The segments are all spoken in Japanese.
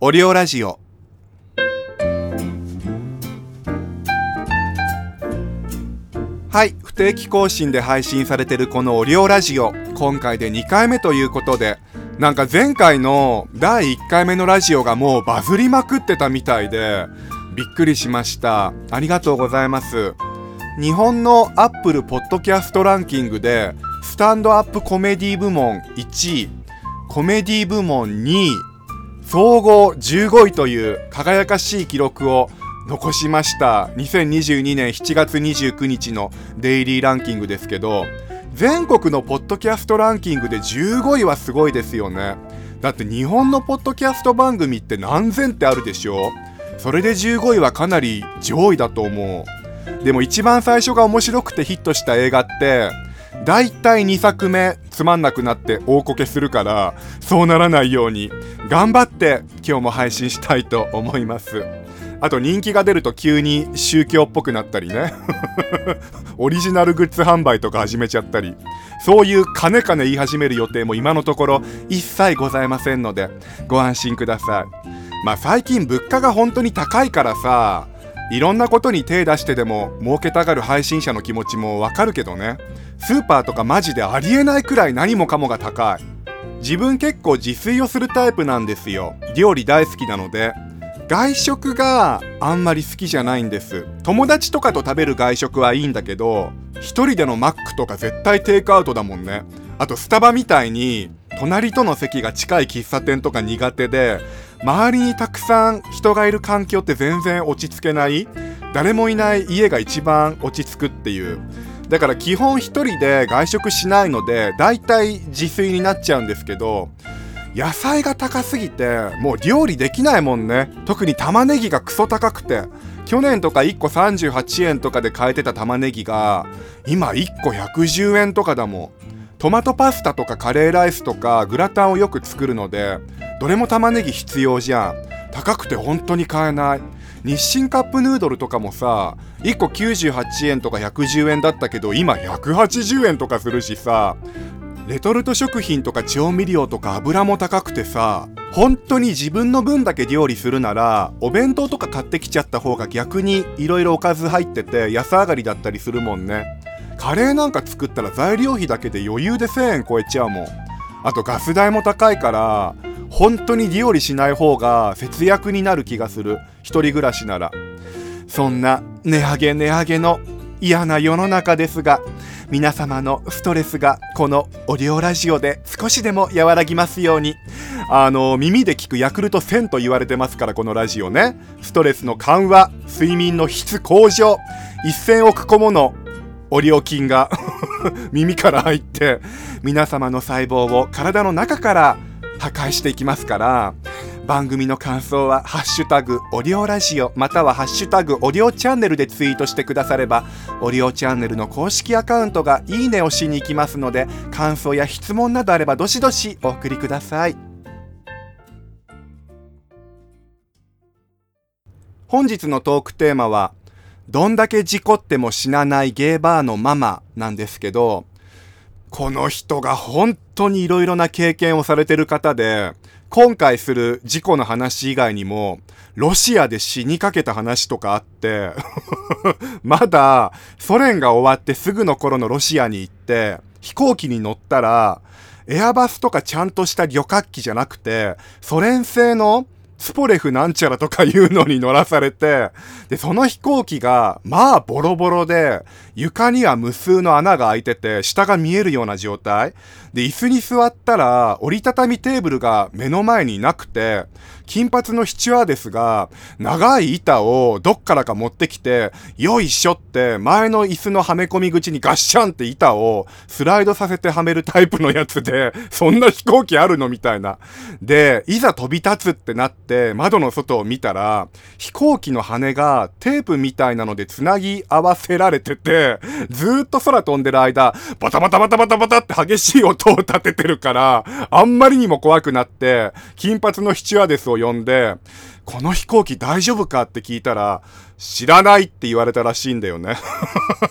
オリオラジオ。はい不定期更新で配信されてるこのオリオラジオ。今回で2回目ということでなんか前回の第1回目のラジオがもうバズりまくってたみたいでびっくりしました。ありがとうございます。日本のアップルポッドキャストランキングでスタンドアップコメディ部門1位コメディ部門2位総合15位という輝かしい記録を残しました。2022年7月29日のデイリーランキングですけど全国のポッドキャストランキングで15位はすごいですよね。だって日本のポッドキャスト番組って何千ってあるでしょ。それで15位はかなり上位だと思う。でも一番最初が面白くてヒットした映画ってだいたい2作目つまんなくなって大こけするからそうならないように頑張って今日も配信したいと思います。あと人気が出ると急に宗教っぽくなったりね。オリジナルグッズ販売とか始めちゃったり。そういうかねかね言い始める予定も今のところ一切ございませんのでご安心ください。まあ最近物価が本当に高いからさいろんなことに手出してでも儲けたがる配信者の気持ちもわかるけどね。スーパーとかマジでありえないくらい何もかもが高い。自分結構自炊をするタイプなんですよ。料理大好きなので。外食があんまり好きじゃないんです。友達とかと食べる外食はいいんだけど一人でのマックとか絶対テイクアウトだもんね。あとスタバみたいに隣との席が近い喫茶店とか苦手で周りにたくさん人がいる環境って全然落ち着けない。誰もいない家が一番落ち着くっていう。だから基本一人で外食しないのでだいたい自炊になっちゃうんですけど野菜が高すぎてもう料理できないもんね。特に玉ねぎがクソ高くて。去年とか1個38円とかで買えてた玉ねぎが今1個110円とかだもん。トマトパスタとかカレーライスとかグラタンをよく作るのでどれも玉ねぎ必要じゃん。高くて本当に買えない。日清カップヌードルとかもさ1個98円とか110円だったけど今180円とかするしさレトルト食品とか調味料とか油も高くてさ本当に自分の分だけ料理するならお弁当とか買ってきちゃった方が逆に色々おかず入ってて安上がりだったりするもんね。カレーなんか作ったら材料費だけで余裕で1000円超えちゃうもん。あとガス代も高いから本当に料理しない方が節約になる気がする。一人暮らしなら。そんな値上げ値上げの嫌な世の中ですが皆様のストレスがこのオリオラジオで少しでも和らぎますように。あの耳で聞くヤクルト1000と言われてますからこのラジオね。ストレスの緩和睡眠の質向上1000億個ものオリオ菌が 耳から入って皆様の細胞を体の中から破壊していきますから番組の感想は「ハッシュタグオリオラジオ」または「ハッシュタグオリオチャンネル」でツイートしてくださればオリオチャンネルの公式アカウントがいいねをしに行きますので感想や質問などあればどしどしお送りください。本日のトークテーマはどんだけ事故っても死なないゲーバーのママなんですけどこの人が本当に色々な経験をされてる方で、今回する事故の話以外にも、ロシアで死にかけた話とかあって まだソ連が終わってすぐの頃のロシアに行って、飛行機に乗ったら、エアバスとかちゃんとした旅客機じゃなくて、ソ連製のスポレフなんちゃらとかいうのに乗らされて、で、その飛行機が、まあボロボロで、床には無数の穴が開いてて、下が見えるような状態。で、椅子に座ったら、折りたたみテーブルが目の前になくて、金髪のシチュアーデスが、長い板をどっからか持ってきて、よいしょって、前の椅子のはめ込み口にガッシャンって板をスライドさせてはめるタイプのやつで、そんな飛行機あるのみたいな。で、いざ飛び立つってなって、窓の外を見たら、飛行機の羽がテープみたいなので繋ぎ合わせられてて、ずーっと空飛んでる間、バタバタバタバタバタって激しい音を立ててるから、あんまりにも怖くなって、金髪のスチュワーデスを呼んで、この飛行機大丈夫かって聞いたら、知らないって言われたらしいんだよね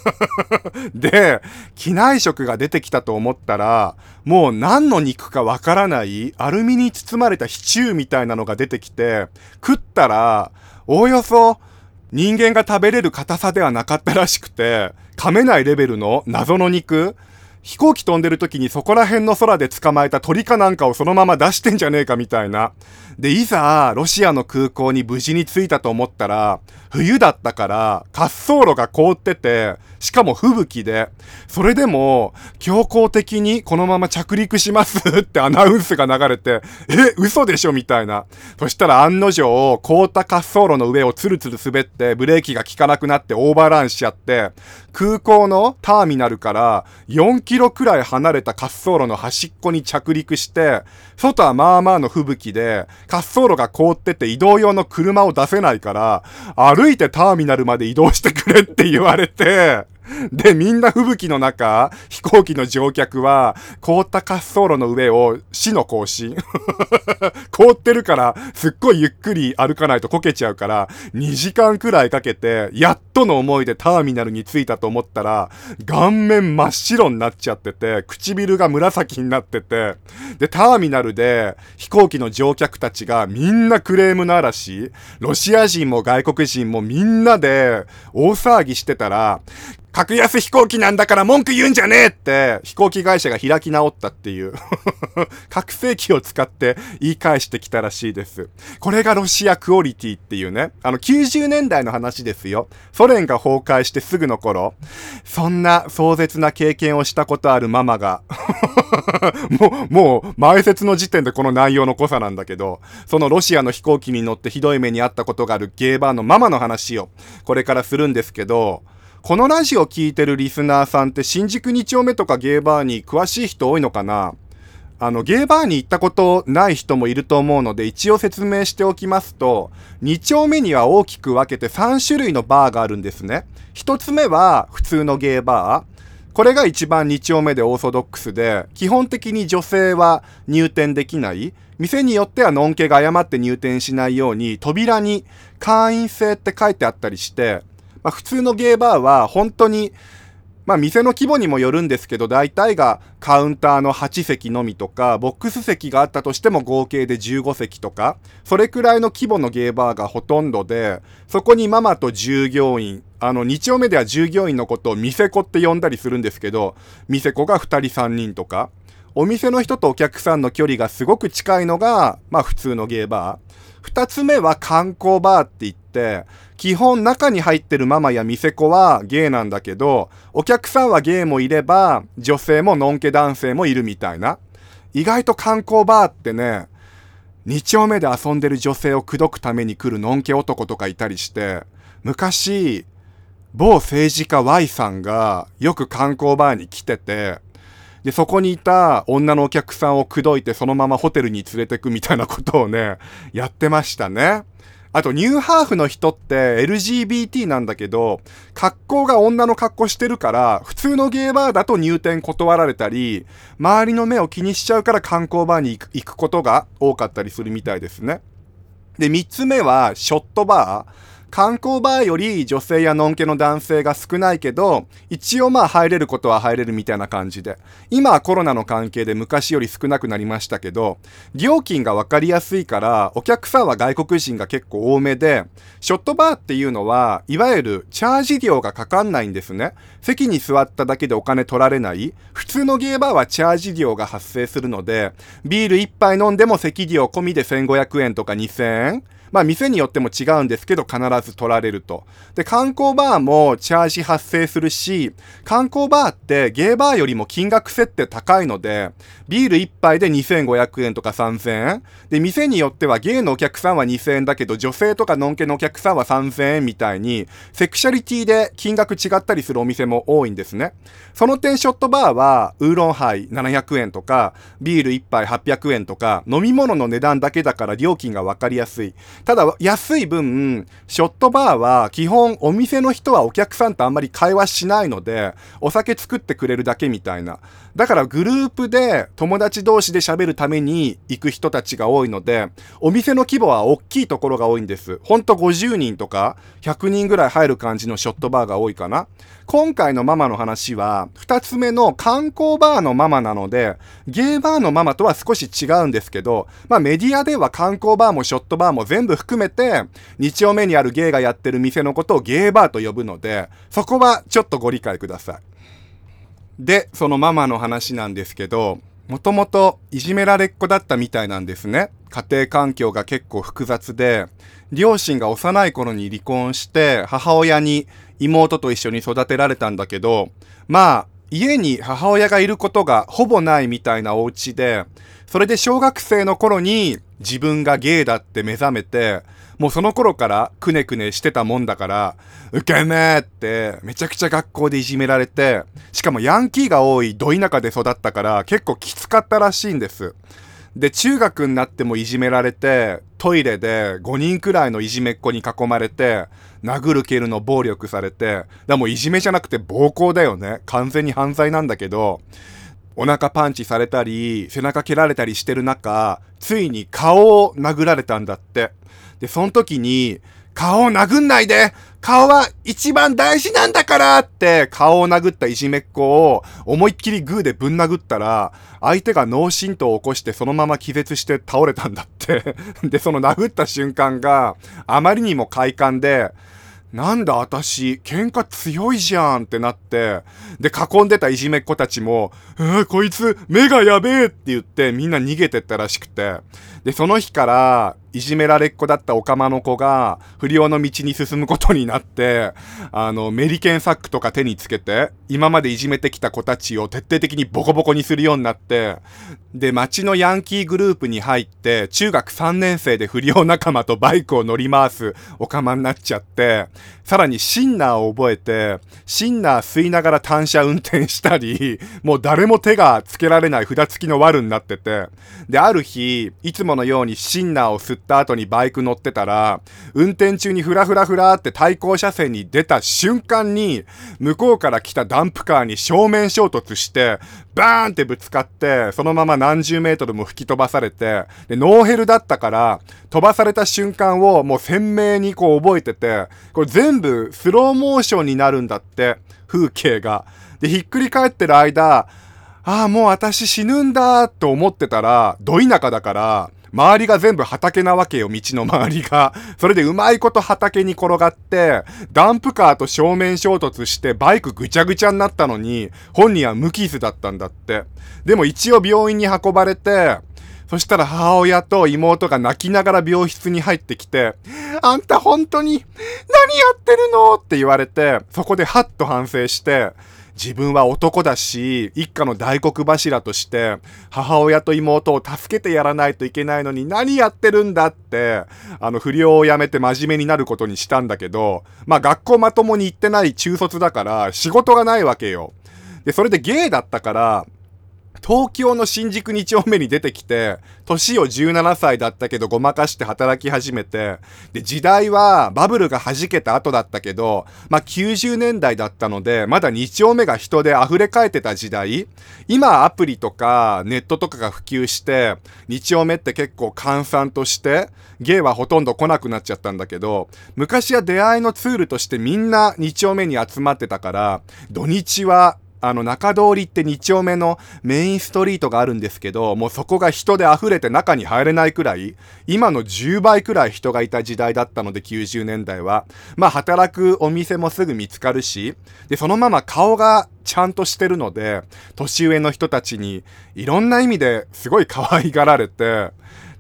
で、機内食が出てきたと思ったら、もう何の肉かわからないアルミに包まれたシチューみたいなのが出てきて、食ったら、おおよそ人間が食べれる硬さではなかったらしくて、噛めないレベルの謎の肉飛行機飛んでる時にそこら辺の空で捕まえた鳥かなんかをそのまま出してんじゃねえかみたいな。で、いざ、ロシアの空港に無事に着いたと思ったら、冬だったから、滑走路が凍ってて、しかも吹雪で、それでも、強行的にこのまま着陸します ってアナウンスが流れて、え、嘘でしょみたいな。そしたら案の定、凍った滑走路の上をツルツル滑って、ブレーキが効かなくなってオーバーランしちゃって、空港のターミナルから4キロくらい離れた滑走路の端っこに着陸して、外はまあまあの吹雪で、滑走路が凍ってて移動用の車を出せないから、歩いてターミナルまで移動してくれって言われて、で、みんな吹雪の中、飛行機の乗客は、凍った滑走路の上を死の行進。凍ってるから、すっごいゆっくり歩かないとこけちゃうから、2時間くらいかけて、やっとの思いでターミナルに着いたと思ったら、顔面真っ白になっちゃってて、唇が紫になってて、で、ターミナルで飛行機の乗客たちがみんなクレームの嵐、ロシア人も外国人もみんなで大騒ぎしてたら、格安飛行機なんだから文句言うんじゃねえって飛行機会社が開き直ったっていう 拡声器を使って言い返してきたらしいです。これがロシアクオリティっていうね。あの90年代の話ですよ。ソ連が崩壊してすぐの頃。そんな壮絶な経験をしたことあるママが もう、もう前説の時点でこの内容の濃さなんだけど、そのロシアの飛行機に乗ってひどい目にあったことがあるゲーバーのママの話をこれからするんですけど、このラジオ聴いてるリスナーさんって新宿2丁目とかゲーバーに詳しい人多いのかな？あの、ゲーバーに行ったことない人もいると思うので、一応説明しておきますと、2丁目には大きく分けて3種類のバーがあるんですね。1つ目は普通のゲーバー。これが一番2丁目でオーソドックスで、基本的に女性は入店できない。店によってはのんけが誤って入店しないように、扉に会員制って書いてあったりして、まあ、普通のゲーバーは本当に、まあ、店の規模にもよるんですけど、大体がカウンターの8席のみとか、ボックス席があったとしても合計で15席とか、それくらいの規模のゲーバーがほとんどで、そこにママと従業員、あの、2丁目では従業員のことを店子って呼んだりするんですけど、店子が2人3人とか、お店の人とお客さんの距離がすごく近いのが、まあ普通のゲーバー。2つ目は観光バーって言って、基本中に入ってるママや店子はゲイなんだけど、お客さんはゲイもいれば、女性もノンケ男性もいるみたいな。意外と観光バーってね、2丁目で遊んでる女性を口説くために来るノンケ男とかいたりして、昔、某政治家 Y さんがよく観光バーに来てて、で、そこにいた女のお客さんを口説いてそのままホテルに連れてくみたいなことをね、やってましたね。あと、ニューハーフの人って LGBT なんだけど、格好が女の格好してるから、普通のゲーバーだと入店断られたり、周りの目を気にしちゃうから観光バーに行くことが多かったりするみたいですね。で、三つ目は、ショットバー。観光バーより女性やのんけの男性が少ないけど、一応まあ入れることは入れるみたいな感じで。今はコロナの関係で昔より少なくなりましたけど、料金がわかりやすいから、お客さんは外国人が結構多めで、ショットバーっていうのは、いわゆるチャージ料がかかんないんですね。席に座っただけでお金取られない。普通のゲーバーはチャージ料が発生するので、ビール一杯飲んでも席料込みで1500円とか2000円まあ店によっても違うんですけど必ず取られると。で、観光バーもチャージ発生するし、観光バーってゲーバーよりも金額設定高いので、ビール1杯で2500円とか3000円。で、店によってはゲイのお客さんは2000円だけど、女性とかノンケのお客さんは3000円みたいに、セクシャリティで金額違ったりするお店も多いんですね。その点ショットバーは、ウーロンハイ700円とか、ビール1杯800円とか、飲み物の値段だけだから料金がわかりやすい。ただ、安い分、ショットバーは基本お店の人はお客さんとあんまり会話しないので、お酒作ってくれるだけみたいな。だからグループで友達同士で喋るために行く人たちが多いので、お店の規模は大きいところが多いんです。ほんと50人とか100人ぐらい入る感じのショットバーが多いかな。今回のママの話は、2つ目の観光バーのママなので、ゲーバーのママとは少し違うんですけど、まあメディアでは観光バーもショットバーも全部含めて、2丁目にあるゲイがやってる店のことをゲーバーと呼ぶので、そこはちょっとご理解ください。で、そのママの話なんですけど、もともといじめられっ子だったみたいなんですね。家庭環境が結構複雑で、両親が幼い頃に離婚して、母親に妹と一緒に育てられたんだけど、まあ、家に母親がいることがほぼないみたいなお家で、それで小学生の頃に自分がゲイだって目覚めて、もうその頃からくねくねしてたもんだから、ウケめーってめちゃくちゃ学校でいじめられて、しかもヤンキーが多いど田舎で育ったから結構きつかったらしいんです。で、中学になってもいじめられて、トイレで5人くらいのいじめっ子に囲まれて、殴る蹴るの暴力されて、だもういじめじゃなくて暴行だよね。完全に犯罪なんだけど、お腹パンチされたり、背中蹴られたりしてる中、ついに顔を殴られたんだって。で、その時に、顔を殴んないで顔は一番大事なんだからって顔を殴ったいじめっ子を思いっきりグーでぶん殴ったら相手が脳震盪を起こしてそのまま気絶して倒れたんだってで、その殴った瞬間があまりにも快感でなんだ私、喧嘩強いじゃんってなって、で、囲んでたいじめっ子たちも、えー、こいつ、目がやべえって言ってみんな逃げてったらしくて、で、その日から、いじめられっ子だったオカマの子が、不良の道に進むことになって、あの、メリケンサックとか手につけて、今までいじめてきた子たちを徹底的にボコボコにするようになって、で、町のヤンキーグループに入って、中学3年生で不良仲間とバイクを乗り回すオカマになっちゃって、さらにシンナーを覚えて、シンナー吸いながら単車運転したり、もう誰も手がつけられない札付きのワルになってて、で、ある日、いつものようにシンナーを吸った後にバイク乗ってたら、運転中にフラフラフラって対向車線に出た瞬間に、向こうから来たダンプカーに正面衝突して、バーンってぶつかって、そのまま何十メートルも吹き飛ばされて、で、ノーヘルだったから、飛ばされた瞬間をもう鮮明にこう覚えてて、これ全全部スローモーションになるんだって、風景が。で、ひっくり返ってる間、ああ、もう私死ぬんだと思ってたら、ど田舎だから、周りが全部畑なわけよ、道の周りが。それでうまいこと畑に転がって、ダンプカーと正面衝突してバイクぐちゃぐちゃになったのに、本人は無傷だったんだって。でも一応病院に運ばれて、そしたら母親と妹が泣きながら病室に入ってきて、あんた本当に何やってるの？って言われて、そこでハッと反省して、自分は男だし、一家の大黒柱として、母親と妹を助けてやらないといけないのに何やってるんだ？って、あの、不良をやめて真面目になることにしたんだけど、まあ学校まともに行ってない中卒だから仕事がないわけよ。で、それでゲイだったから、東京の新宿2丁目に出てきて、年を17歳だったけどごまかして働き始めて、で、時代はバブルが弾けた後だったけど、まあ、90年代だったので、まだ2丁目が人で溢れ返ってた時代。今アプリとかネットとかが普及して、2丁目って結構閑散として、ゲイはほとんど来なくなっちゃったんだけど、昔は出会いのツールとしてみんな2丁目に集まってたから、土日はあの、中通りって2丁目のメインストリートがあるんですけど、もうそこが人で溢れて中に入れないくらい、今の10倍くらい人がいた時代だったので、90年代は。まあ、働くお店もすぐ見つかるし、で、そのまま顔がちゃんとしてるので、年上の人たちに、いろんな意味ですごい可愛がられて、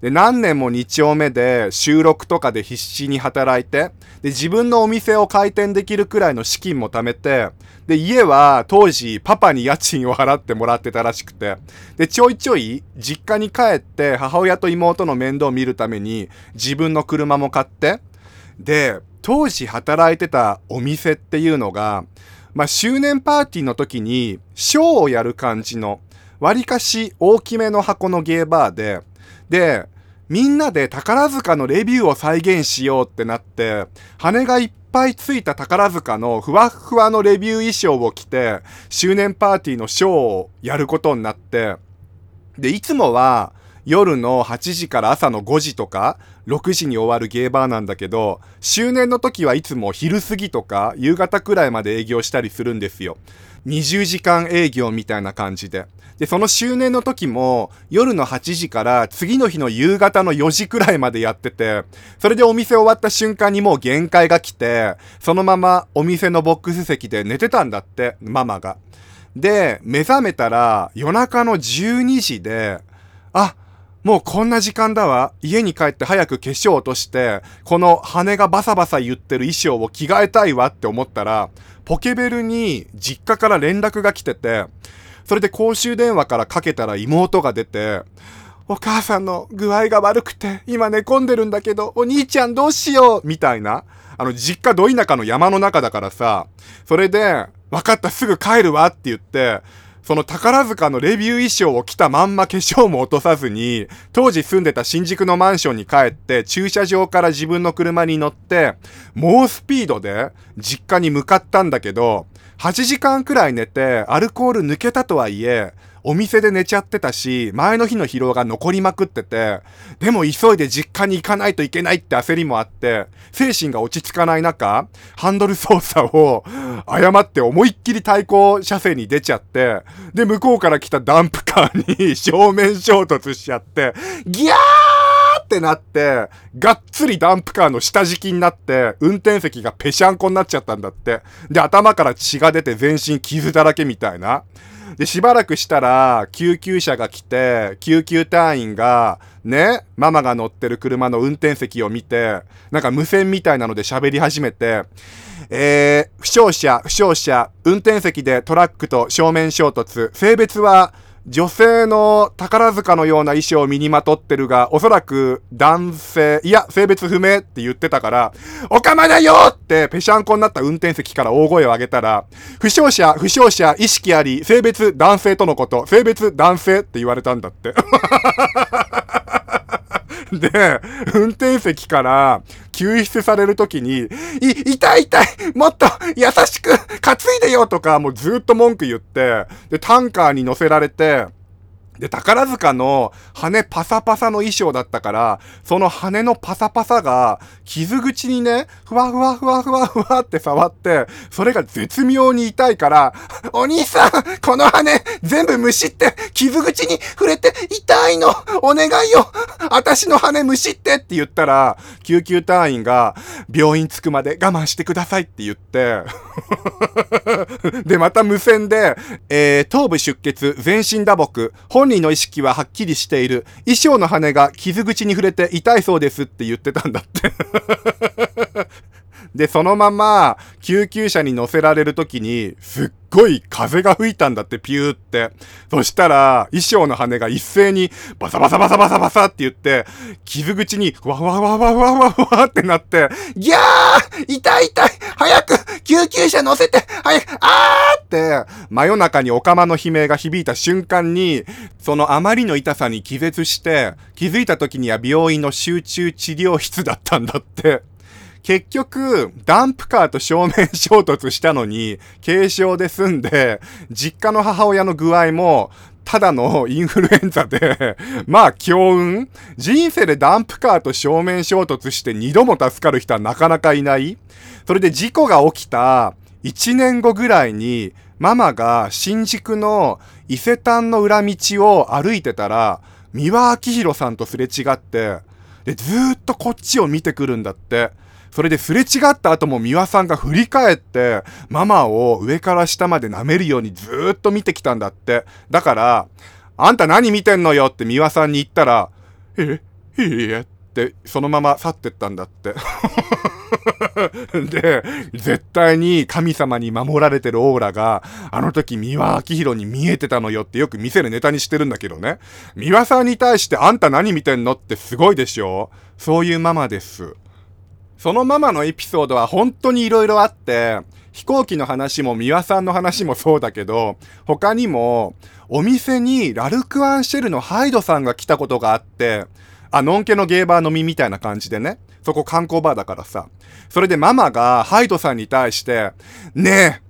で、何年も2丁目で収録とかで必死に働いて、で、自分のお店を開店できるくらいの資金も貯めて、で、家は当時パパに家賃を払ってもらってたらしくて、で、ちょいちょい実家に帰って母親と妹の面倒を見るために自分の車も買って、で、当時働いてたお店っていうのが、まあ、周年パーティーの時にショーをやる感じの、割かし大きめの箱のゲーバーで、で、みんなで宝塚のレビューを再現しようってなって、羽がいっぱいついた宝塚のふわふわのレビュー衣装を着て、周年パーティーのショーをやることになって、で、いつもは夜の8時から朝の5時とか、6時に終わるゲーバーなんだけど、周年の時はいつも昼過ぎとか夕方くらいまで営業したりするんですよ。20時間営業みたいな感じで。で、その周年の時も夜の8時から次の日の夕方の4時くらいまでやってて、それでお店終わった瞬間にもう限界が来て、そのままお店のボックス席で寝てたんだって、ママが。で、目覚めたら夜中の12時で、あ、もうこんな時間だわ。家に帰って早く化粧落として、この羽がバサバサ言ってる衣装を着替えたいわって思ったら、ポケベルに実家から連絡が来てて、それで公衆電話からかけたら妹が出て、お母さんの具合が悪くて、今寝込んでるんだけど、お兄ちゃんどうしようみたいな。あの、実家ど田舎の山の中だからさ、それで、わかったすぐ帰るわって言って、その宝塚のレビュー衣装を着たまんま化粧も落とさずに、当時住んでた新宿のマンションに帰って、駐車場から自分の車に乗って、猛スピードで実家に向かったんだけど、8時間くらい寝て、アルコール抜けたとはいえ、お店で寝ちゃってたし、前の日の疲労が残りまくってて、でも急いで実家に行かないといけないって焦りもあって、精神が落ち着かない中、ハンドル操作を誤って思いっきり対向車線に出ちゃって、で、向こうから来たダンプカーに 正面衝突しちゃって、ギャーってなって、がっつりダンプカーの下敷きになって、運転席がぺしゃんこになっちゃったんだって。で、頭から血が出て全身傷だらけみたいな。で、しばらくしたら、救急車が来て、救急隊員が、ね、ママが乗ってる車の運転席を見て、なんか無線みたいなので喋り始めて、えー、負傷者、負傷者、運転席でトラックと正面衝突、性別は女性の宝塚のような衣装を身にまとってるが、おそらく男性、いや、性別不明って言ってたから、おかまだよってぺしゃんこになった運転席から大声を上げたら、負傷者、負傷者、意識あり、性別男性とのこと、性別男性って言われたんだって。で、運転席から救出されるときに、い、痛い痛いもっと優しく担いでよとか、もうずっと文句言って、で、タンカーに乗せられて、で、宝塚の羽パサパサの衣装だったから、その羽のパサパサが、傷口にね、ふわふわふわふわふわって触って、それが絶妙に痛いから、お兄さん、この羽、全部むしって、傷口に触れて痛いのお願いよ私の羽むしってって言ったら、救急隊員が、病院着くまで我慢してくださいって言って で、また無線で、えー、頭部出血、全身打撲、本人の意識ははっきりしている。衣装の羽が傷口に触れて痛いそうですって言ってたんだって で、そのまま、救急車に乗せられるときに、すっごい風が吹いたんだって、ピューって。そしたら、衣装の羽が一斉に、バサバサバサバサバサって言って、傷口に、わわわわわわわってなって、ギャー痛い痛い。早く救急車乗せて。早くあーって、真夜中にオカマの悲鳴が響いた瞬間に、そのあまりの痛さに気絶して、気づいた時には病院の集中治療室だったんだって。結局、ダンプカーと正面衝突したのに、軽傷で済んで、実家の母親の具合も、ただのインフルエンザで、まあ強運？人生でダンプカーと正面衝突して二度も助かる人はなかなかいない？それで事故が起きた1年後ぐらいに、ママが新宿の伊勢丹の裏道を歩いてたら、三輪明宏さんとすれ違って、で、ずーっとこっちを見てくるんだって。それですれ違った後も美輪さんが振り返って、ママを上から下まで舐めるようにずーっと見てきたんだって。だから、あんた何見てんのよって美輪さんに言ったら、え、いいえって、そのまま去ってったんだって。で、絶対に神様に守られてるオーラが、あの時三輪明宏に見えてたのよってよく見せるネタにしてるんだけどね。三輪さんに対してあんた何見てんのってすごいでしょそういうママです。そのママのエピソードは本当に色々あって、飛行機の話も三輪さんの話もそうだけど、他にも、お店にラルクアンシェルのハイドさんが来たことがあって、あ、のんけのゲーバー飲みみたいな感じでね。そこ観光バーだからさ。それでママがハイドさんに対して、ねえ、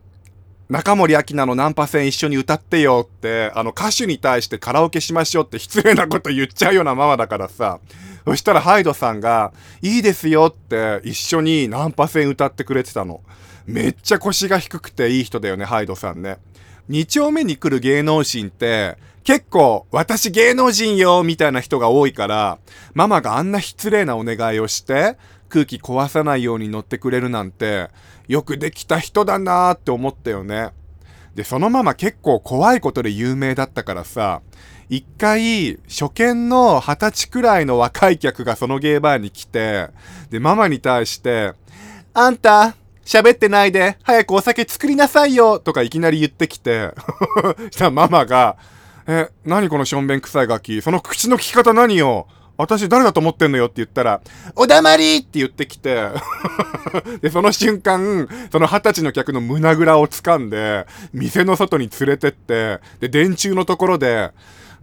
中森明菜のナンパ戦一緒に歌ってよって、あの歌手に対してカラオケしましょうって失礼なこと言っちゃうようなママだからさ。そしたらハイドさんが、いいですよって一緒にナンパ戦歌ってくれてたの。めっちゃ腰が低くていい人だよね、ハイドさんね。2丁目に来る芸能人って、結構、私芸能人よみたいな人が多いから、ママがあんな失礼なお願いをして、空気壊さないように乗ってくれるなんて、よくできた人だなーって思ったよね。で、そのママ結構怖いことで有名だったからさ、一回、初見の二十歳くらいの若い客がそのゲーバーに来て、で、ママに対して、あんた、喋ってないで、早くお酒作りなさいよとかいきなり言ってきて、したらママが、え、何このしょんべん臭いガキ。その口の利き方何よ。私誰だと思ってんのよって言ったら、おだまりって言ってきて で、その瞬間、その二十歳の客の胸ぐらを掴んで、店の外に連れてって、で、電柱のところで、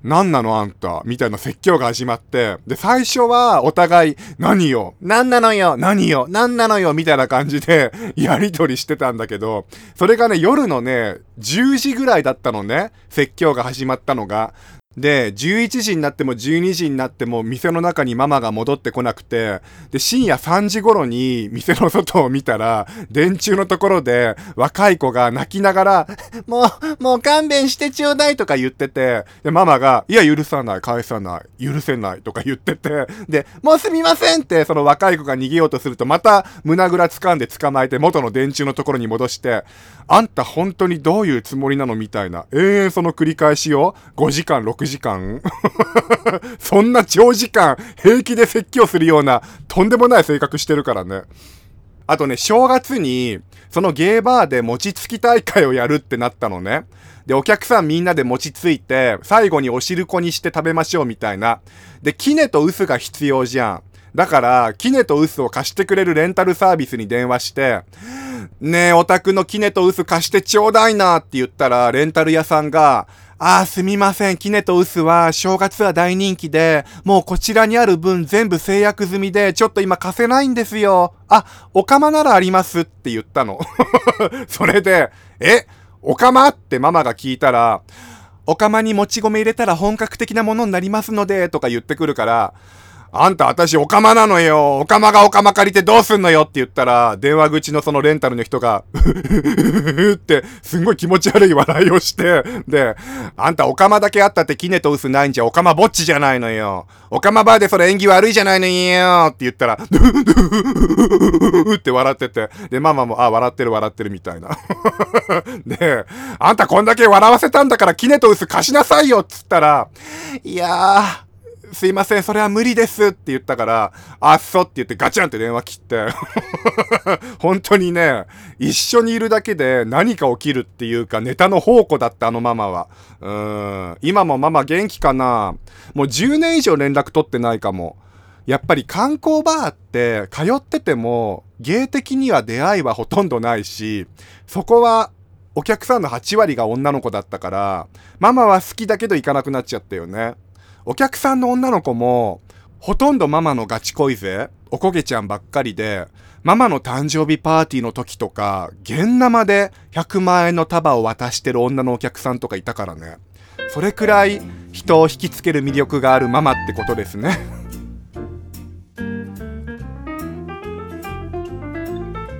何なのあんたみたいな説教が始まって、で、最初はお互い、何よ何なのよ何よ何なのよみたいな感じで、やりとりしてたんだけど、それがね、夜のね、10時ぐらいだったのね、説教が始まったのが。で、11時になっても12時になっても店の中にママが戻ってこなくて、で、深夜3時頃に店の外を見たら、電柱のところで若い子が泣きながら、もう、もう勘弁してちょうだいとか言ってて、で、ママが、いや、許さない、返さない、許せないとか言ってて、で、もうすみませんって、その若い子が逃げようとすると、また胸ぐら掴んで捕まえて元の電柱のところに戻して、あんた本当にどういうつもりなのみたいな、永遠その繰り返しを、5時間、6時間？そんな長時間平気で説教するようなとんでもない性格してるからね。あとね、正月に、そのゲーバーで餅つき大会をやるってなったのね。で、お客さんみんなで餅ついて、最後にお汁粉にして食べましょうみたいな。で、キネとウスが必要じゃん。だから、キネとウスを貸してくれるレンタルサービスに電話して、ねえ、オタクのキネとウス貸してちょうだいなって言ったら、レンタル屋さんが、ああ、すみません。キネとウスは正月は大人気で、もうこちらにある分全部制約済みで、ちょっと今貸せないんですよ。あ、お釜ならありますって言ったの。それで、え、お釜ってママが聞いたら、お釜にもち米入れたら本格的なものになりますので、とか言ってくるから、あんた私オカマなのよ。オカマがオカマ借りてどうすんのよって言ったら、電話口のそのレンタルの人が、って、すんごい気持ち悪い笑いをして、で、あんたオカマだけあったってキネとウスないんじゃオカマぼっちじゃないのよ。オカマバーでそれ縁起悪いじゃないのよって言ったら、って笑ってて、で、ママも、あ、笑ってる笑ってるみたいな。で、あんたこんだけ笑わせたんだからキネとウス貸しなさいよっつったら、いやー、すいません、それは無理ですって言ったから、あっそって言ってガチャンって電話切って 本当にね、一緒にいるだけで何か起きるっていうか、ネタの宝庫だったあのママは。うーん。今もママ元気かなもう10年以上連絡取ってないかも。やっぱり観光バーって通ってても芸的には出会いはほとんどないし、そこはお客さんの8割が女の子だったから、ママは好きだけど行かなくなっちゃったよね。お客さんの女の子も、ほとんどママのガチ恋勢、おこげちゃんばっかりで、ママの誕生日パーティーの時とか、現生で100万円の束を渡してる女のお客さんとかいたからね。それくらい人を引きつける魅力があるママってことですね。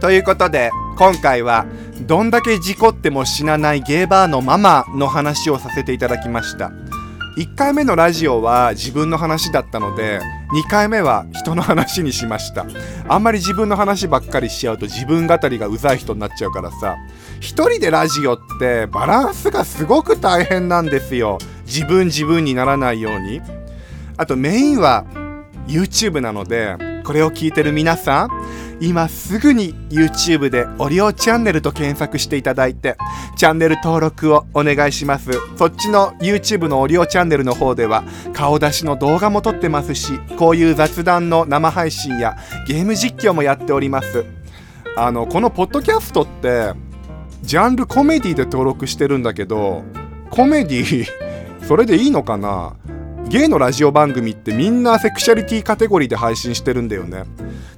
ということで、今回は、どんだけ事故っても死なないゲーバーのママの話をさせていただきました。1回目のラジオは自分の話だったので2回目は人の話にしました。あんまり自分の話ばっかりしちゃうと自分語りがうざい人になっちゃうからさ。一人でラジオってバランスがすごく大変なんですよ。自分自分にならないように。あとメインは YouTube なのでこれを聞いてる皆さん今すぐに YouTube でオリオチャンネルと検索していただいてチャンネル登録をお願いします。そっちの YouTube のオリオチャンネルの方では顔出しの動画も撮ってますしこういう雑談の生配信やゲーム実況もやっております。あのこのポッドキャストってジャンルコメディで登録してるんだけどコメディ それでいいのかな？ゲイのラジオ番組ってみんなセクシャリティカテゴリーで配信してるんだよね。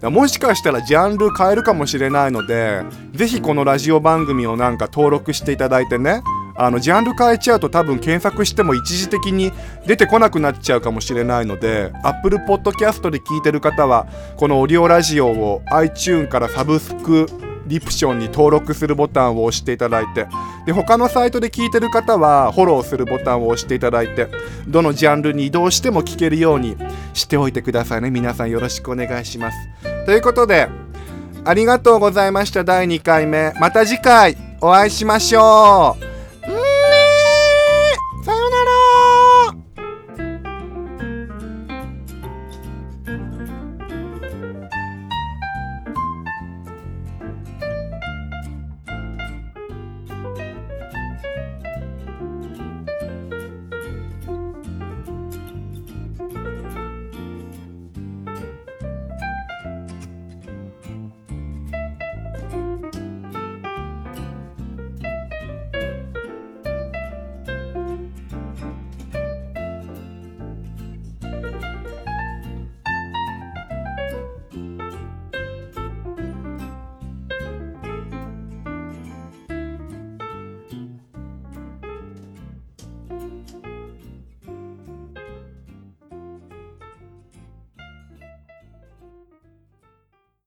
もしかしたらジャンル変えるかもしれないのでぜひこのラジオ番組をなんか登録していただいてね。あのジャンル変えちゃうと多分検索しても一時的に出てこなくなっちゃうかもしれないので Apple Podcast で聞いてる方はこのオリオラジオを iTune からサブスクリプションに登録するボタンを押していただいてで他のサイトで聞いてる方はフォローするボタンを押していただいてどのジャンルに移動しても聞けるようにしておいてくださいね。皆さんよろしくお願いします。ということでありがとうございました。第2回目。また次回お会いしましょう。